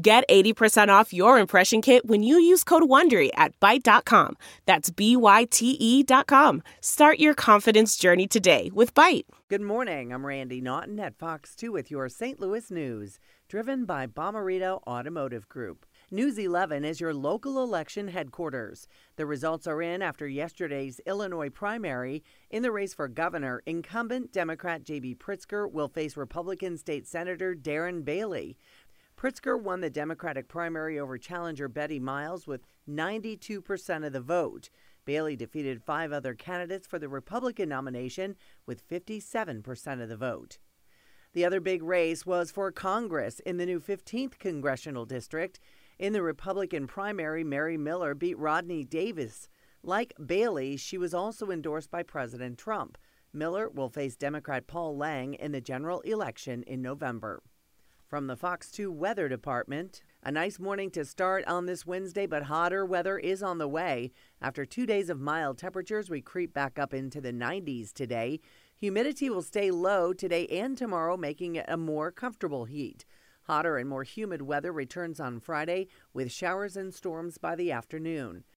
Get 80% off your impression kit when you use code WONDERY at Byte.com. That's B-Y-T-E dot com. Start your confidence journey today with Byte. Good morning. I'm Randy Naughton at Fox 2 with your St. Louis news, driven by Bommarito Automotive Group. News 11 is your local election headquarters. The results are in after yesterday's Illinois primary. In the race for governor, incumbent Democrat J.B. Pritzker will face Republican State Senator Darren Bailey. Pritzker won the Democratic primary over challenger Betty Miles with 92% of the vote. Bailey defeated five other candidates for the Republican nomination with 57% of the vote. The other big race was for Congress in the new 15th congressional district. In the Republican primary, Mary Miller beat Rodney Davis. Like Bailey, she was also endorsed by President Trump. Miller will face Democrat Paul Lang in the general election in November. From the Fox 2 Weather Department, a nice morning to start on this Wednesday, but hotter weather is on the way. After two days of mild temperatures, we creep back up into the 90s today. Humidity will stay low today and tomorrow, making it a more comfortable heat. Hotter and more humid weather returns on Friday with showers and storms by the afternoon.